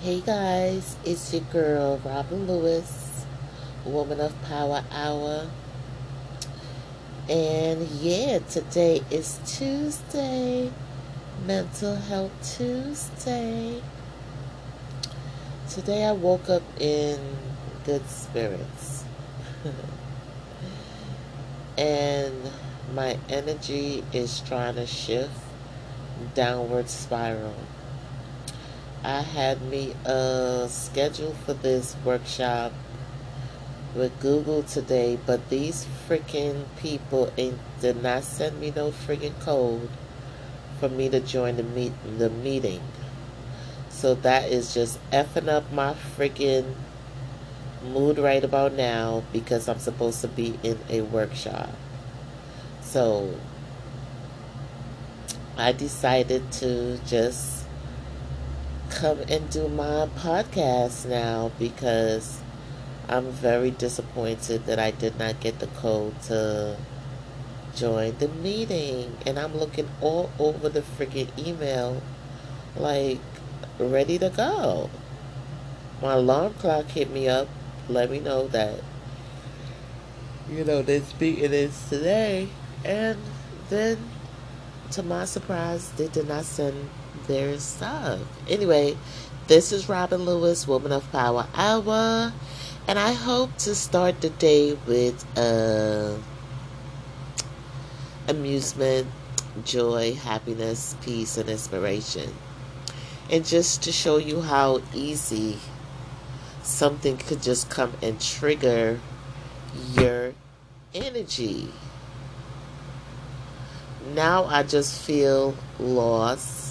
Hey guys, it's your girl Robin Lewis, Woman of Power Hour. And yeah, today is Tuesday, Mental Health Tuesday. Today I woke up in good spirits. and my energy is trying to shift downward spiral. I had me uh, a schedule for this workshop with Google today, but these freaking people ain't did not send me no freaking code for me to join the meet the meeting. So that is just effing up my freaking mood right about now because I'm supposed to be in a workshop. So I decided to just come and do my podcast now because I'm very disappointed that I did not get the code to join the meeting. And I'm looking all over the freaking email, like, ready to go. My alarm clock hit me up, let me know that, you know, this meeting is today. And then, to my surprise, they did not send their stuff. Anyway, this is Robin Lewis, Woman of Power Hour, and I hope to start the day with uh, amusement, joy, happiness, peace, and inspiration. And just to show you how easy something could just come and trigger your energy. Now I just feel lost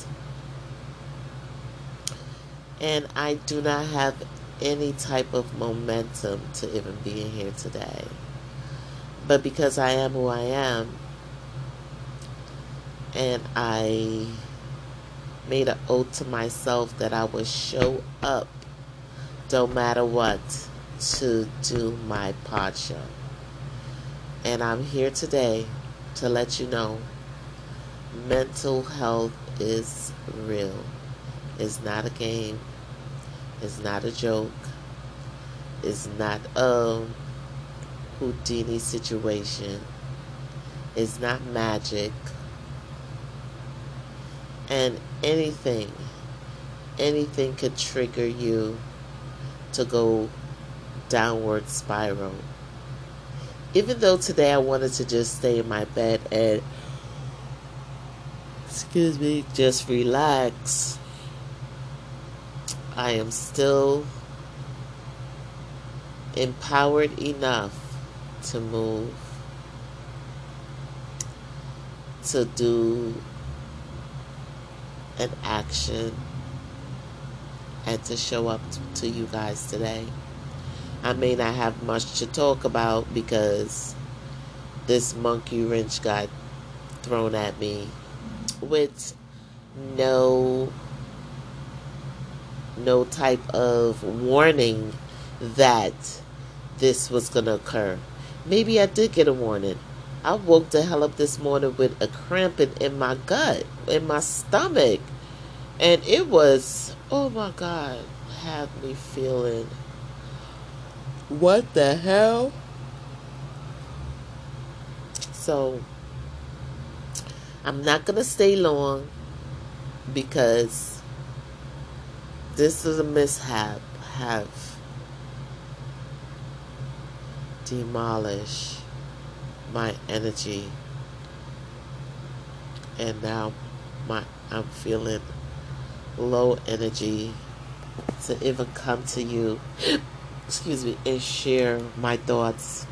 and I do not have any type of momentum to even be in here today. But because I am who I am, and I made an oath to myself that I would show up no matter what to do my pod show. And I'm here today to let you know mental health is real. It's not a game. It's not a joke. It's not a Houdini situation. It's not magic. And anything, anything could trigger you to go downward spiral. Even though today I wanted to just stay in my bed and, excuse me, just relax I am still empowered enough to move, to do an action, and to show up to you guys today. I may not have much to talk about because this monkey wrench got thrown at me with no no type of warning that this was going to occur. Maybe I did get a warning. I woke the hell up this morning with a cramping in my gut, in my stomach. And it was, oh my God, have me feeling, what the hell? So, I'm not going to stay long because this is a mishap. Have demolished my energy. And now my I'm feeling low energy to even come to you. Excuse me and share my thoughts.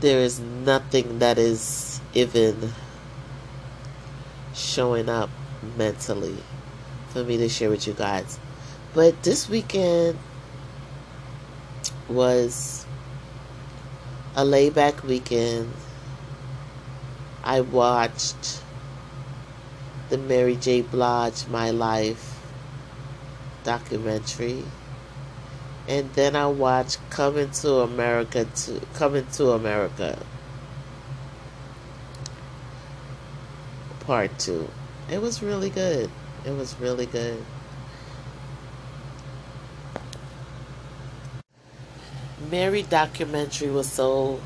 There is nothing that is even showing up mentally for me to share with you guys. But this weekend was a layback weekend. I watched the Mary J. Blige My Life documentary. And then I watched Coming to America to Coming to America Part 2. It was really good. It was really good. Mary documentary was so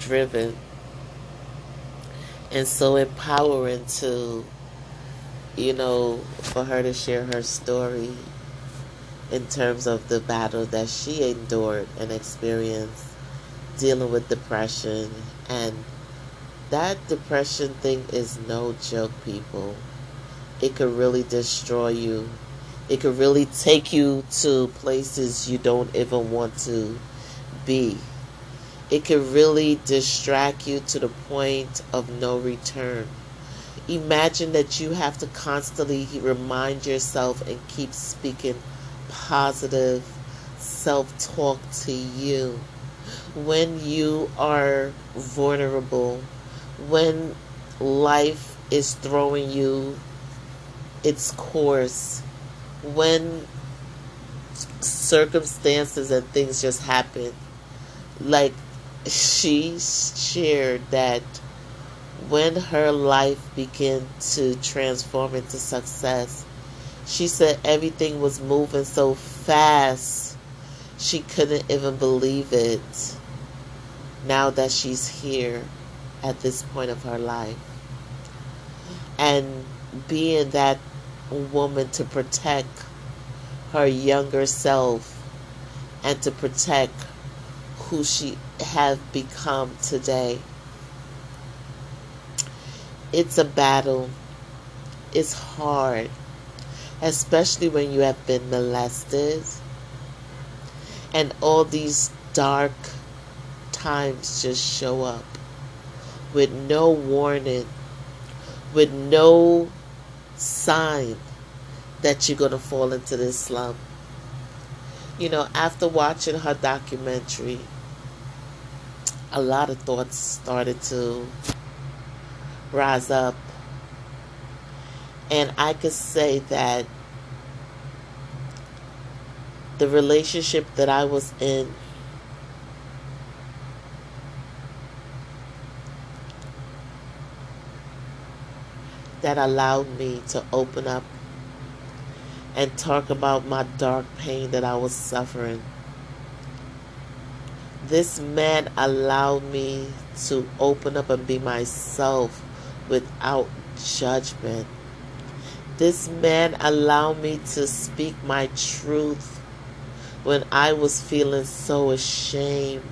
driven and so empowering to you know for her to share her story in terms of the battle that she endured and experienced dealing with depression and that depression thing is no joke people it could really destroy you. It could really take you to places you don't even want to be it could really distract you to the point of no return. Imagine that you have to constantly remind yourself and keep speaking positive self talk to you when you are vulnerable, when life is throwing you its course, when circumstances and things just happen. Like she shared that when her life began to transform into success, she said everything was moving so fast she couldn't even believe it now that she's here at this point of her life. And being that woman to protect her younger self and to protect who she have become today. It's a battle. It's hard, especially when you have been molested and all these dark times just show up with no warning, with no sign that you're going to fall into this slump. You know, after watching her documentary, a lot of thoughts started to rise up. And I could say that the relationship that I was in that allowed me to open up and talk about my dark pain that I was suffering this man allowed me to open up and be myself without judgment. This man allowed me to speak my truth when I was feeling so ashamed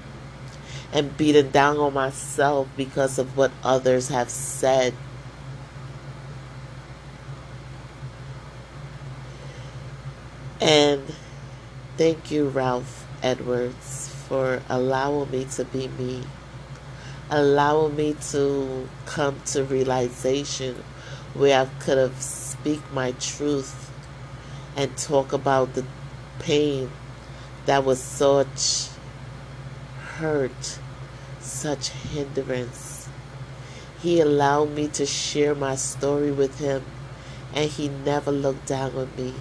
and beaten down on myself because of what others have said. And thank you, Ralph Edwards for allowing me to be me, allowing me to come to realization where I could have speak my truth and talk about the pain that was such hurt, such hindrance. He allowed me to share my story with him, and he never looked down on me.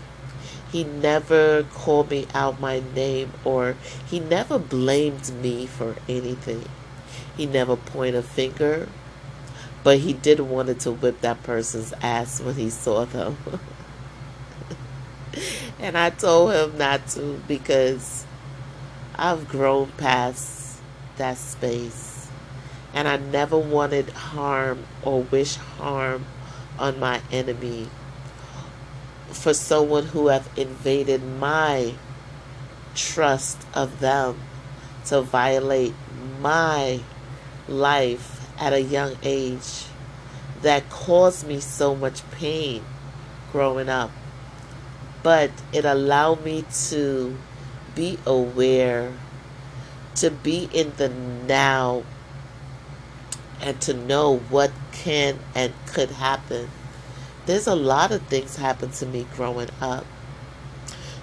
He never called me out my name or he never blamed me for anything. He never pointed a finger, but he did wanted to whip that person's ass when he saw them. and I told him not to because I've grown past that space. And I never wanted harm or wish harm on my enemy for someone who have invaded my trust of them to violate my life at a young age that caused me so much pain growing up. But it allowed me to be aware, to be in the now, and to know what can and could happen there's a lot of things happened to me growing up.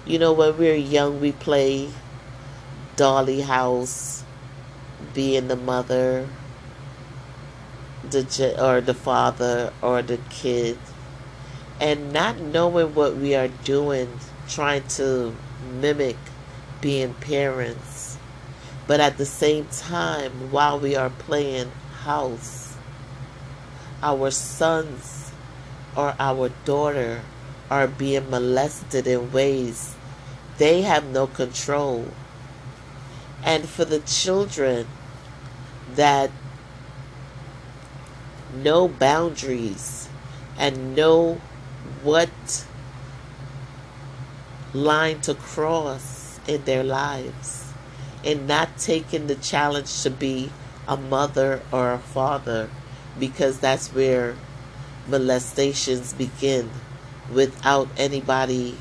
You know, when we were young, we play dolly house, being the mother, the or the father or the kid, and not knowing what we are doing, trying to mimic being parents, but at the same time, while we are playing house, our sons or our daughter are being molested in ways they have no control. And for the children that know boundaries and know what line to cross in their lives and not taking the challenge to be a mother or a father because that's where molestations begin without anybody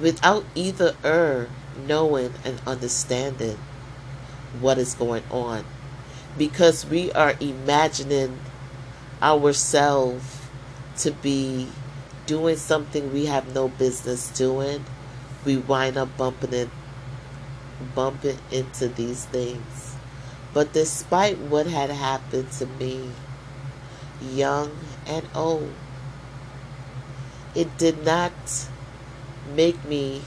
without either er knowing and understanding what is going on. Because we are imagining ourselves to be doing something we have no business doing we wind up bumping it bumping into these things. But despite what had happened to me young and old it did not make me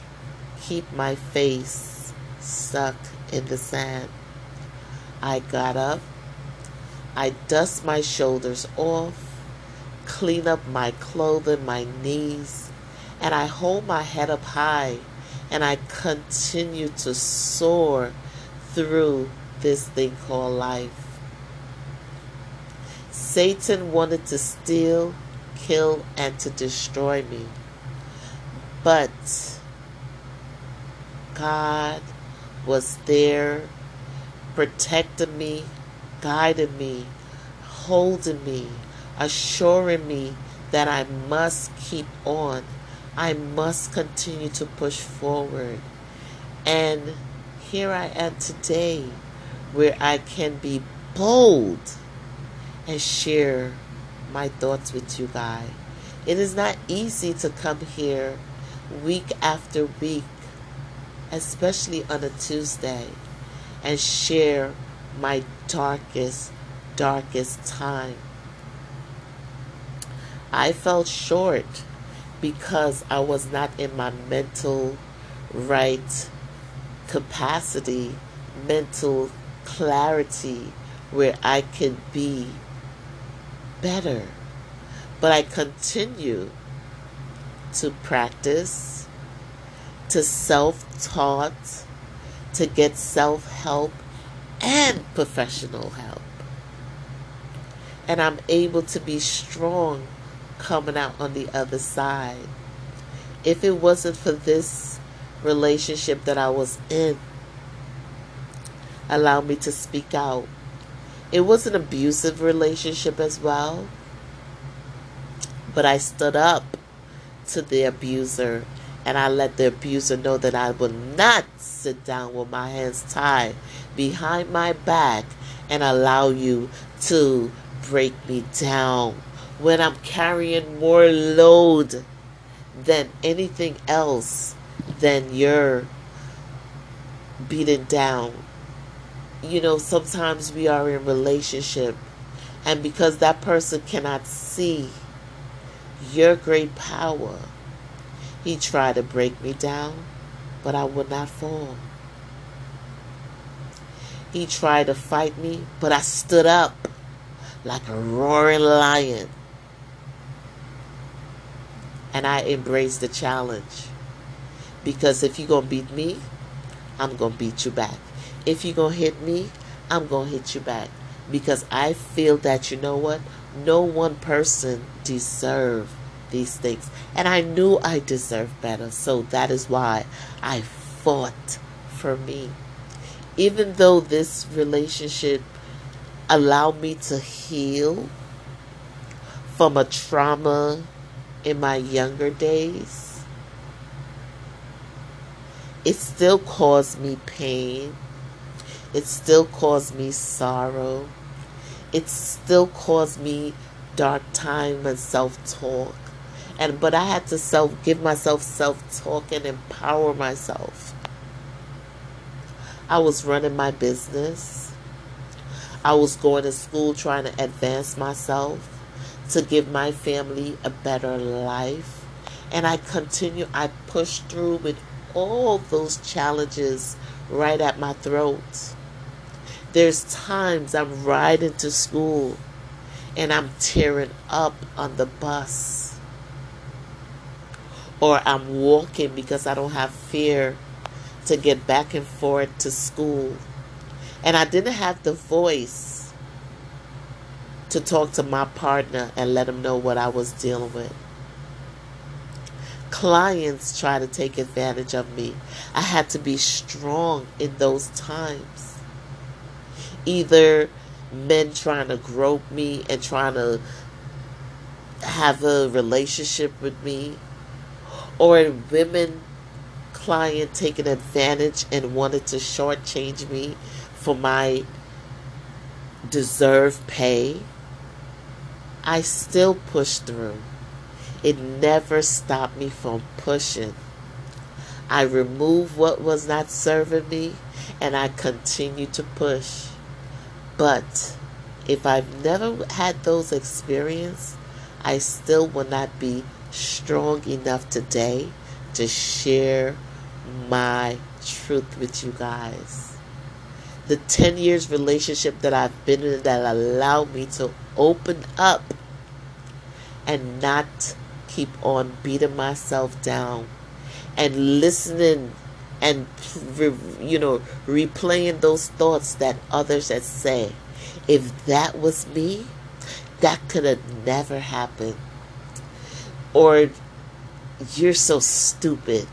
keep my face stuck in the sand. I got up, I dust my shoulders off, clean up my clothing, my knees, and I hold my head up high and I continue to soar through this thing called life. Satan wanted to steal, kill, and to destroy me. But God was there, protecting me, guiding me, holding me, assuring me that I must keep on. I must continue to push forward. And here I am today where I can be bold and share my thoughts with you guys. It is not easy to come here week after week, especially on a Tuesday, and share my darkest, darkest time. I felt short because I was not in my mental right capacity, mental clarity where I could be better. But I continue to practice, to self taught, to get self help and professional help. And I'm able to be strong coming out on the other side. If it wasn't for this relationship that I was in, allow me to speak out. It was an abusive relationship as well. But I stood up to the abuser and I let the abuser know that I will not sit down with my hands tied behind my back and allow you to break me down when I'm carrying more load than anything else than you're beaten down. You know, sometimes we are in relationship and because that person cannot see your great power. He tried to break me down, but I would not fall. He tried to fight me, but I stood up like a roaring lion. And I embraced the challenge. Because if you're going to beat me, I'm going to beat you back. If you're going to hit me, I'm going to hit you back. Because I feel that, you know what? No one person deserve these things. And I knew I deserved better. So that is why I fought for me. Even though this relationship allowed me to heal from a trauma in my younger days, it still caused me pain. It still caused me sorrow. It still caused me dark time and self talk. And but I had to self give myself self talk and empower myself. I was running my business. I was going to school trying to advance myself to give my family a better life. And I continue, I pushed through with all those challenges right at my throat. There's times I'm riding to school and I'm tearing up on the bus. Or I'm walking because I don't have fear to get back and forth to school And I didn't have the voice to talk to my partner and let him know what I was dealing with. Clients try to take advantage of me. I had to be strong in those times. Either men trying to grope me and trying to have a relationship with me, or a women client taking advantage and wanted to shortchange me for my deserved pay, I still pushed through. It never stopped me from pushing. I removed what was not serving me and I continue to push. But if I've never had those experiences, I still will not be strong enough today to share my truth with you guys. The 10 years relationship that I've been in that allowed me to open up and not keep on beating myself down and listening and you know replaying those thoughts that others had said if that was me that could have never happened or you're so stupid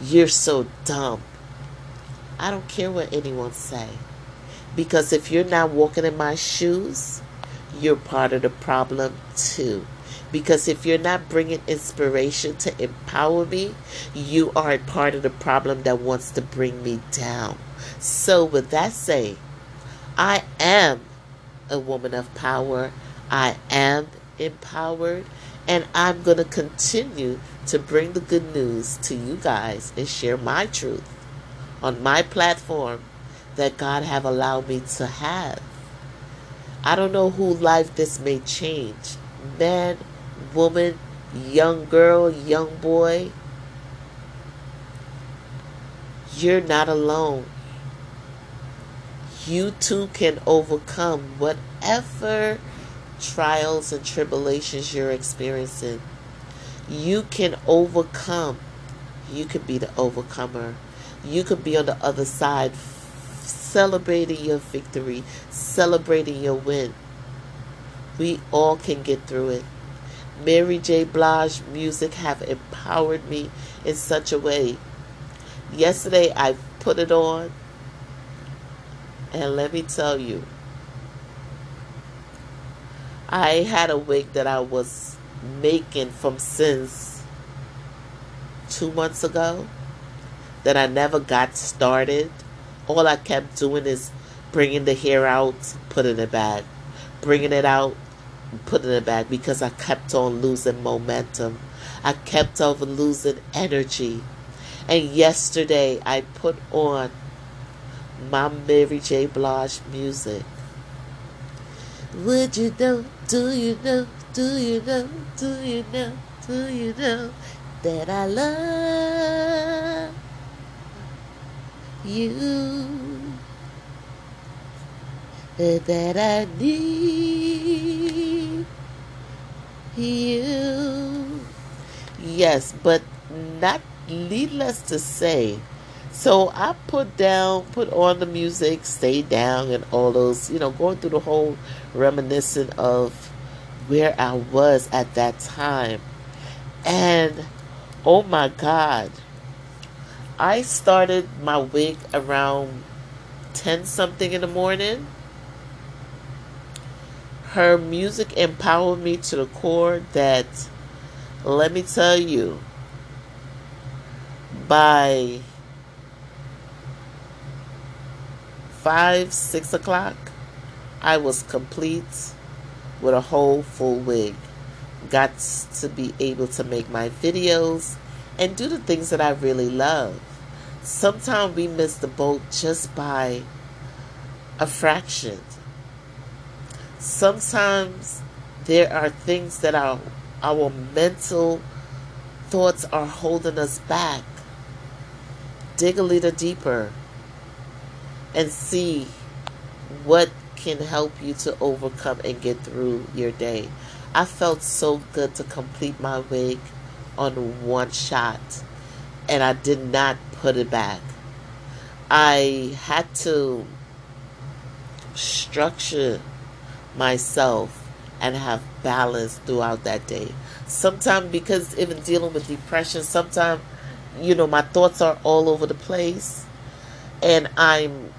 you're so dumb. I don't care what anyone say. Because if you're not walking in my shoes, you're part of the problem too. Because if you're not bringing inspiration to empower me, you are a part of the problem that wants to bring me down. So, with that said, I am a woman of power. I am empowered. And I'm going to continue to bring the good news to you guys and share my truth on my platform that God have allowed me to have. I don't know who life this may change. Man, woman, young girl, young boy. You're not alone. You too can overcome whatever trials and tribulations you're experiencing, you can overcome. You could be the overcomer. You could be on the other side celebrating your victory, celebrating your win. We all can get through it. Mary J. Blige music have empowered me in such a way. Yesterday I put it on and let me tell you I had a wig that I was making from since two months ago that I never got started. All I kept doing is bringing the hair out, putting it back, bringing it out, putting it back because I kept on losing momentum. I kept on losing energy. And yesterday I put on my Mary J. Blige music. Would you know do you know, do you know, do you know, do you know that I love you? That I need you. Yes, but not needless to say. So I put down, put on the music, stay down, and all those, you know, going through the whole reminiscent of where I was at that time. And oh my God, I started my wig around 10 something in the morning. Her music empowered me to the core that, let me tell you, by five, six o'clock, I was complete with a whole full wig. Got to be able to make my videos and do the things that I really love. Sometimes we miss the boat just by a fraction. Sometimes there are things that our our mental thoughts are holding us back. Dig a little deeper and see what can help you to overcome and get through your day. I felt so good to complete my wig on one shot and I did not put it back. I had to structure myself and have balance throughout that day. Sometimes, because even dealing with depression, sometimes, you know, my thoughts are all over the place and I'm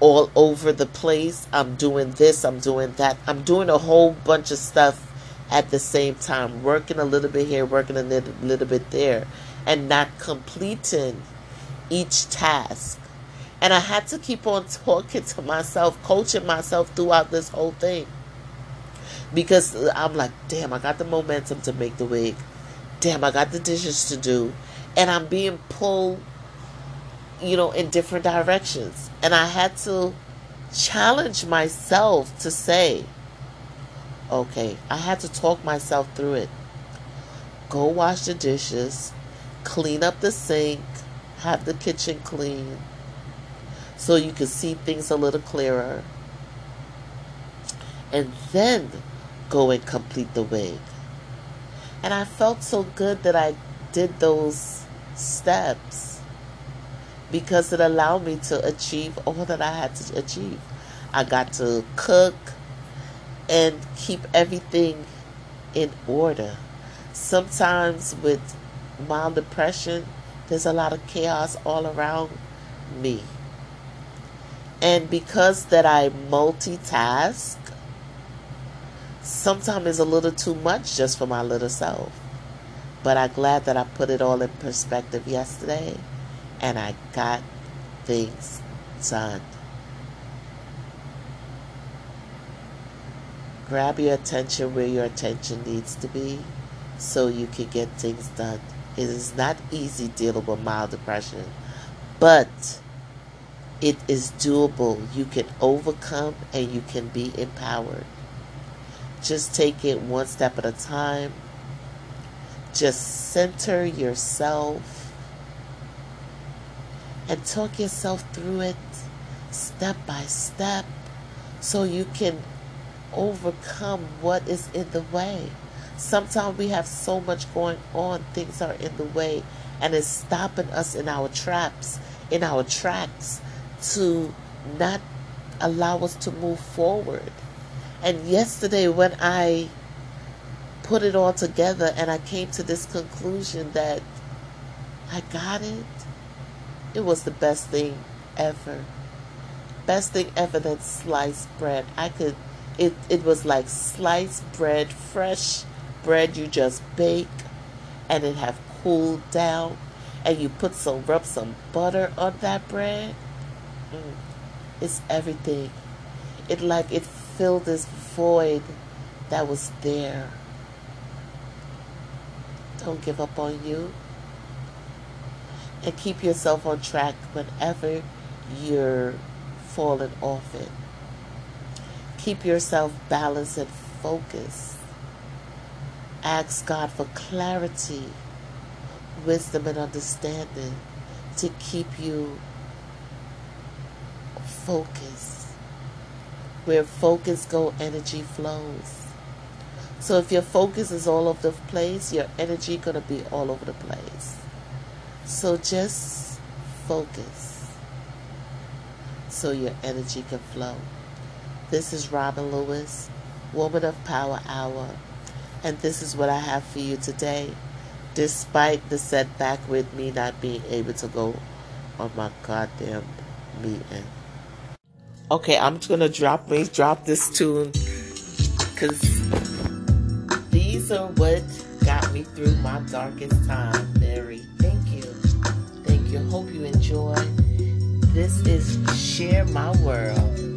all over the place. I'm doing this, I'm doing that. I'm doing a whole bunch of stuff at the same time, working a little bit here, working a little, little bit there, and not completing each task. And I had to keep on talking to myself, coaching myself throughout this whole thing. Because I'm like, damn, I got the momentum to make the wig. Damn, I got the dishes to do. And I'm being pulled, you know, in different directions. And I had to challenge myself to say, okay, I had to talk myself through it. Go wash the dishes, clean up the sink, have the kitchen clean so you can see things a little clearer. And then go and complete the wig. And I felt so good that I did those steps because it allowed me to achieve all that I had to achieve. I got to cook and keep everything in order. Sometimes with mild depression, there's a lot of chaos all around me. And because that I multitask, sometimes it's a little too much just for my little self. But I'm glad that I put it all in perspective yesterday and I got things done. Grab your attention where your attention needs to be so you can get things done. It is not easy dealing with mild depression, but it is doable. You can overcome and you can be empowered. Just take it one step at a time. Just center yourself and talk yourself through it step by step so you can overcome what is in the way. Sometimes we have so much going on, things are in the way, and it's stopping us in our traps, in our tracks, to not allow us to move forward. And yesterday, when I put it all together and I came to this conclusion that I got it, it was the best thing ever. Best thing ever than sliced bread. I could, it, it was like sliced bread, fresh bread you just bake and it have cooled down and you put some rub some butter on that bread it's everything. It like it filled this void that was there. Don't give up on you. And keep yourself on track whenever you're falling off it. Keep yourself balanced and focused. Ask God for clarity, wisdom, and understanding to keep you focused. Where focus go, energy flows. So if your focus is all over the place, your energy gonna be all over the place. So just focus so your energy can flow. This is Robin Lewis, Woman of Power Hour. And this is what I have for you today, despite the setback with me not being able to go on my goddamn meeting. Okay, I'm just gonna drop me drop this tune because these are what got me through my darkest time. Mary, thank you, thank you. Hope you enjoy. This is share my world.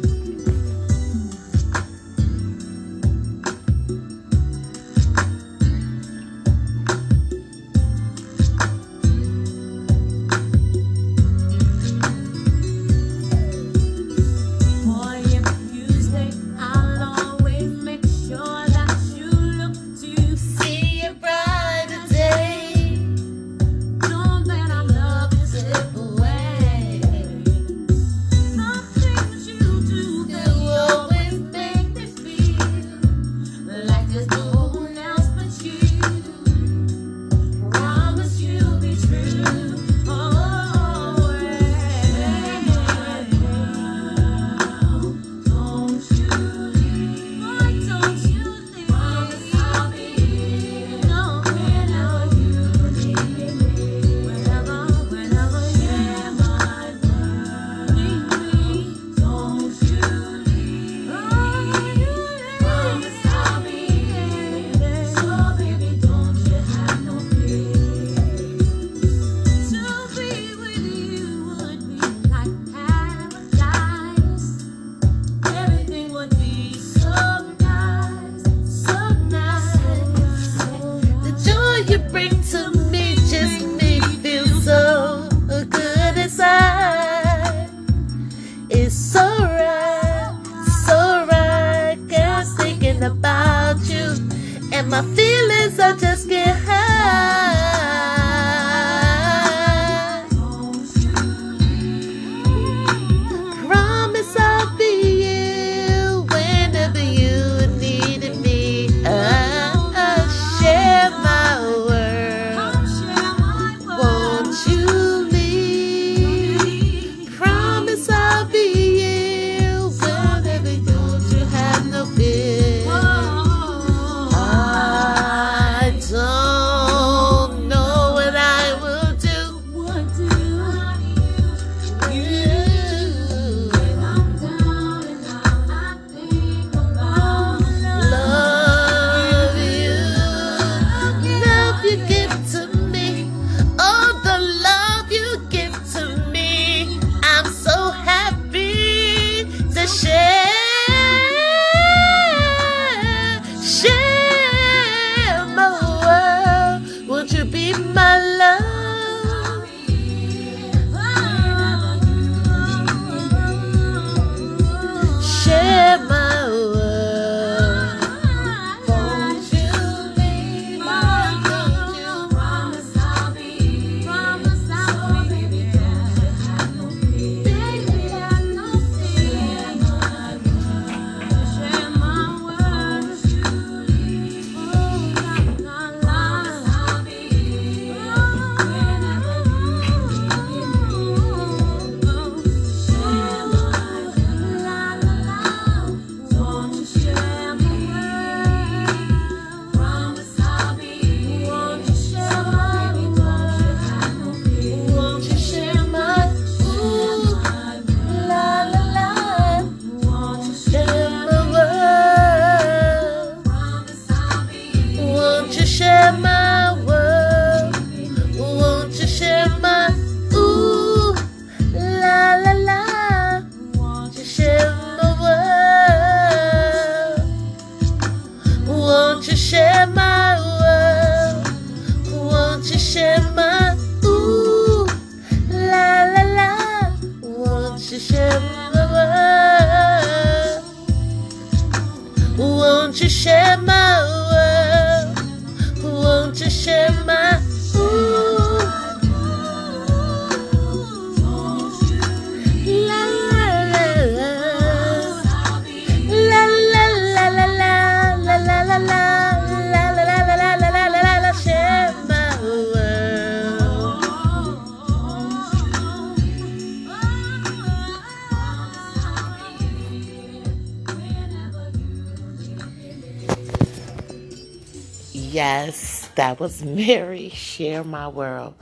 Yes, that was Mary Share My World.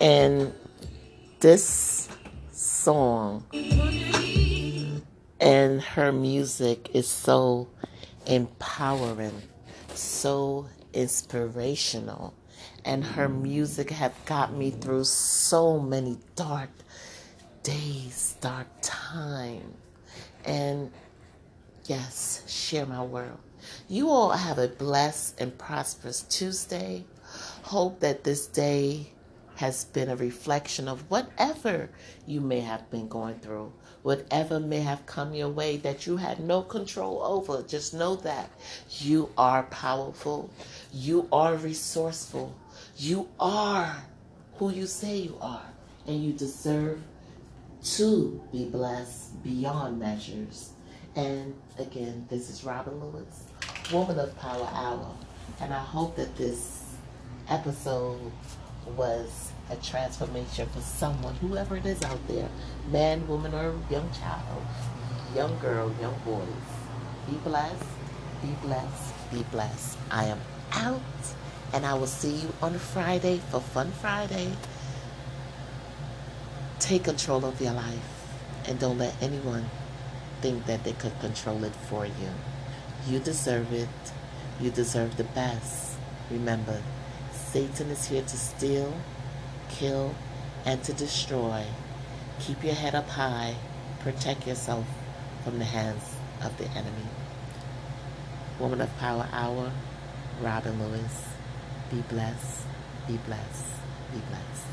And this song and her music is so empowering, so inspirational. And her music have got me through so many dark days, dark time. And yes, share my world. You all have a blessed and prosperous Tuesday. Hope that this day has been a reflection of whatever you may have been going through, whatever may have come your way that you had no control over. Just know that you are powerful, you are resourceful, you are who you say you are, and you deserve to be blessed beyond measures. And again, this is Robin Lewis, Woman of Power Hour, and I hope that this episode was a transformation for someone, whoever it is out there, man, woman, or young child, young girl, young boys. Be blessed, be blessed, be blessed. I am out, and I will see you on Friday for Fun Friday. Take control of your life, and don't let anyone think that they could control it for you. You deserve it. You deserve the best. Remember, Satan is here to steal, kill, and to destroy. Keep your head up high. Protect yourself from the hands of the enemy. Woman of Power Hour, Robin Lewis. Be blessed, be blessed, be blessed.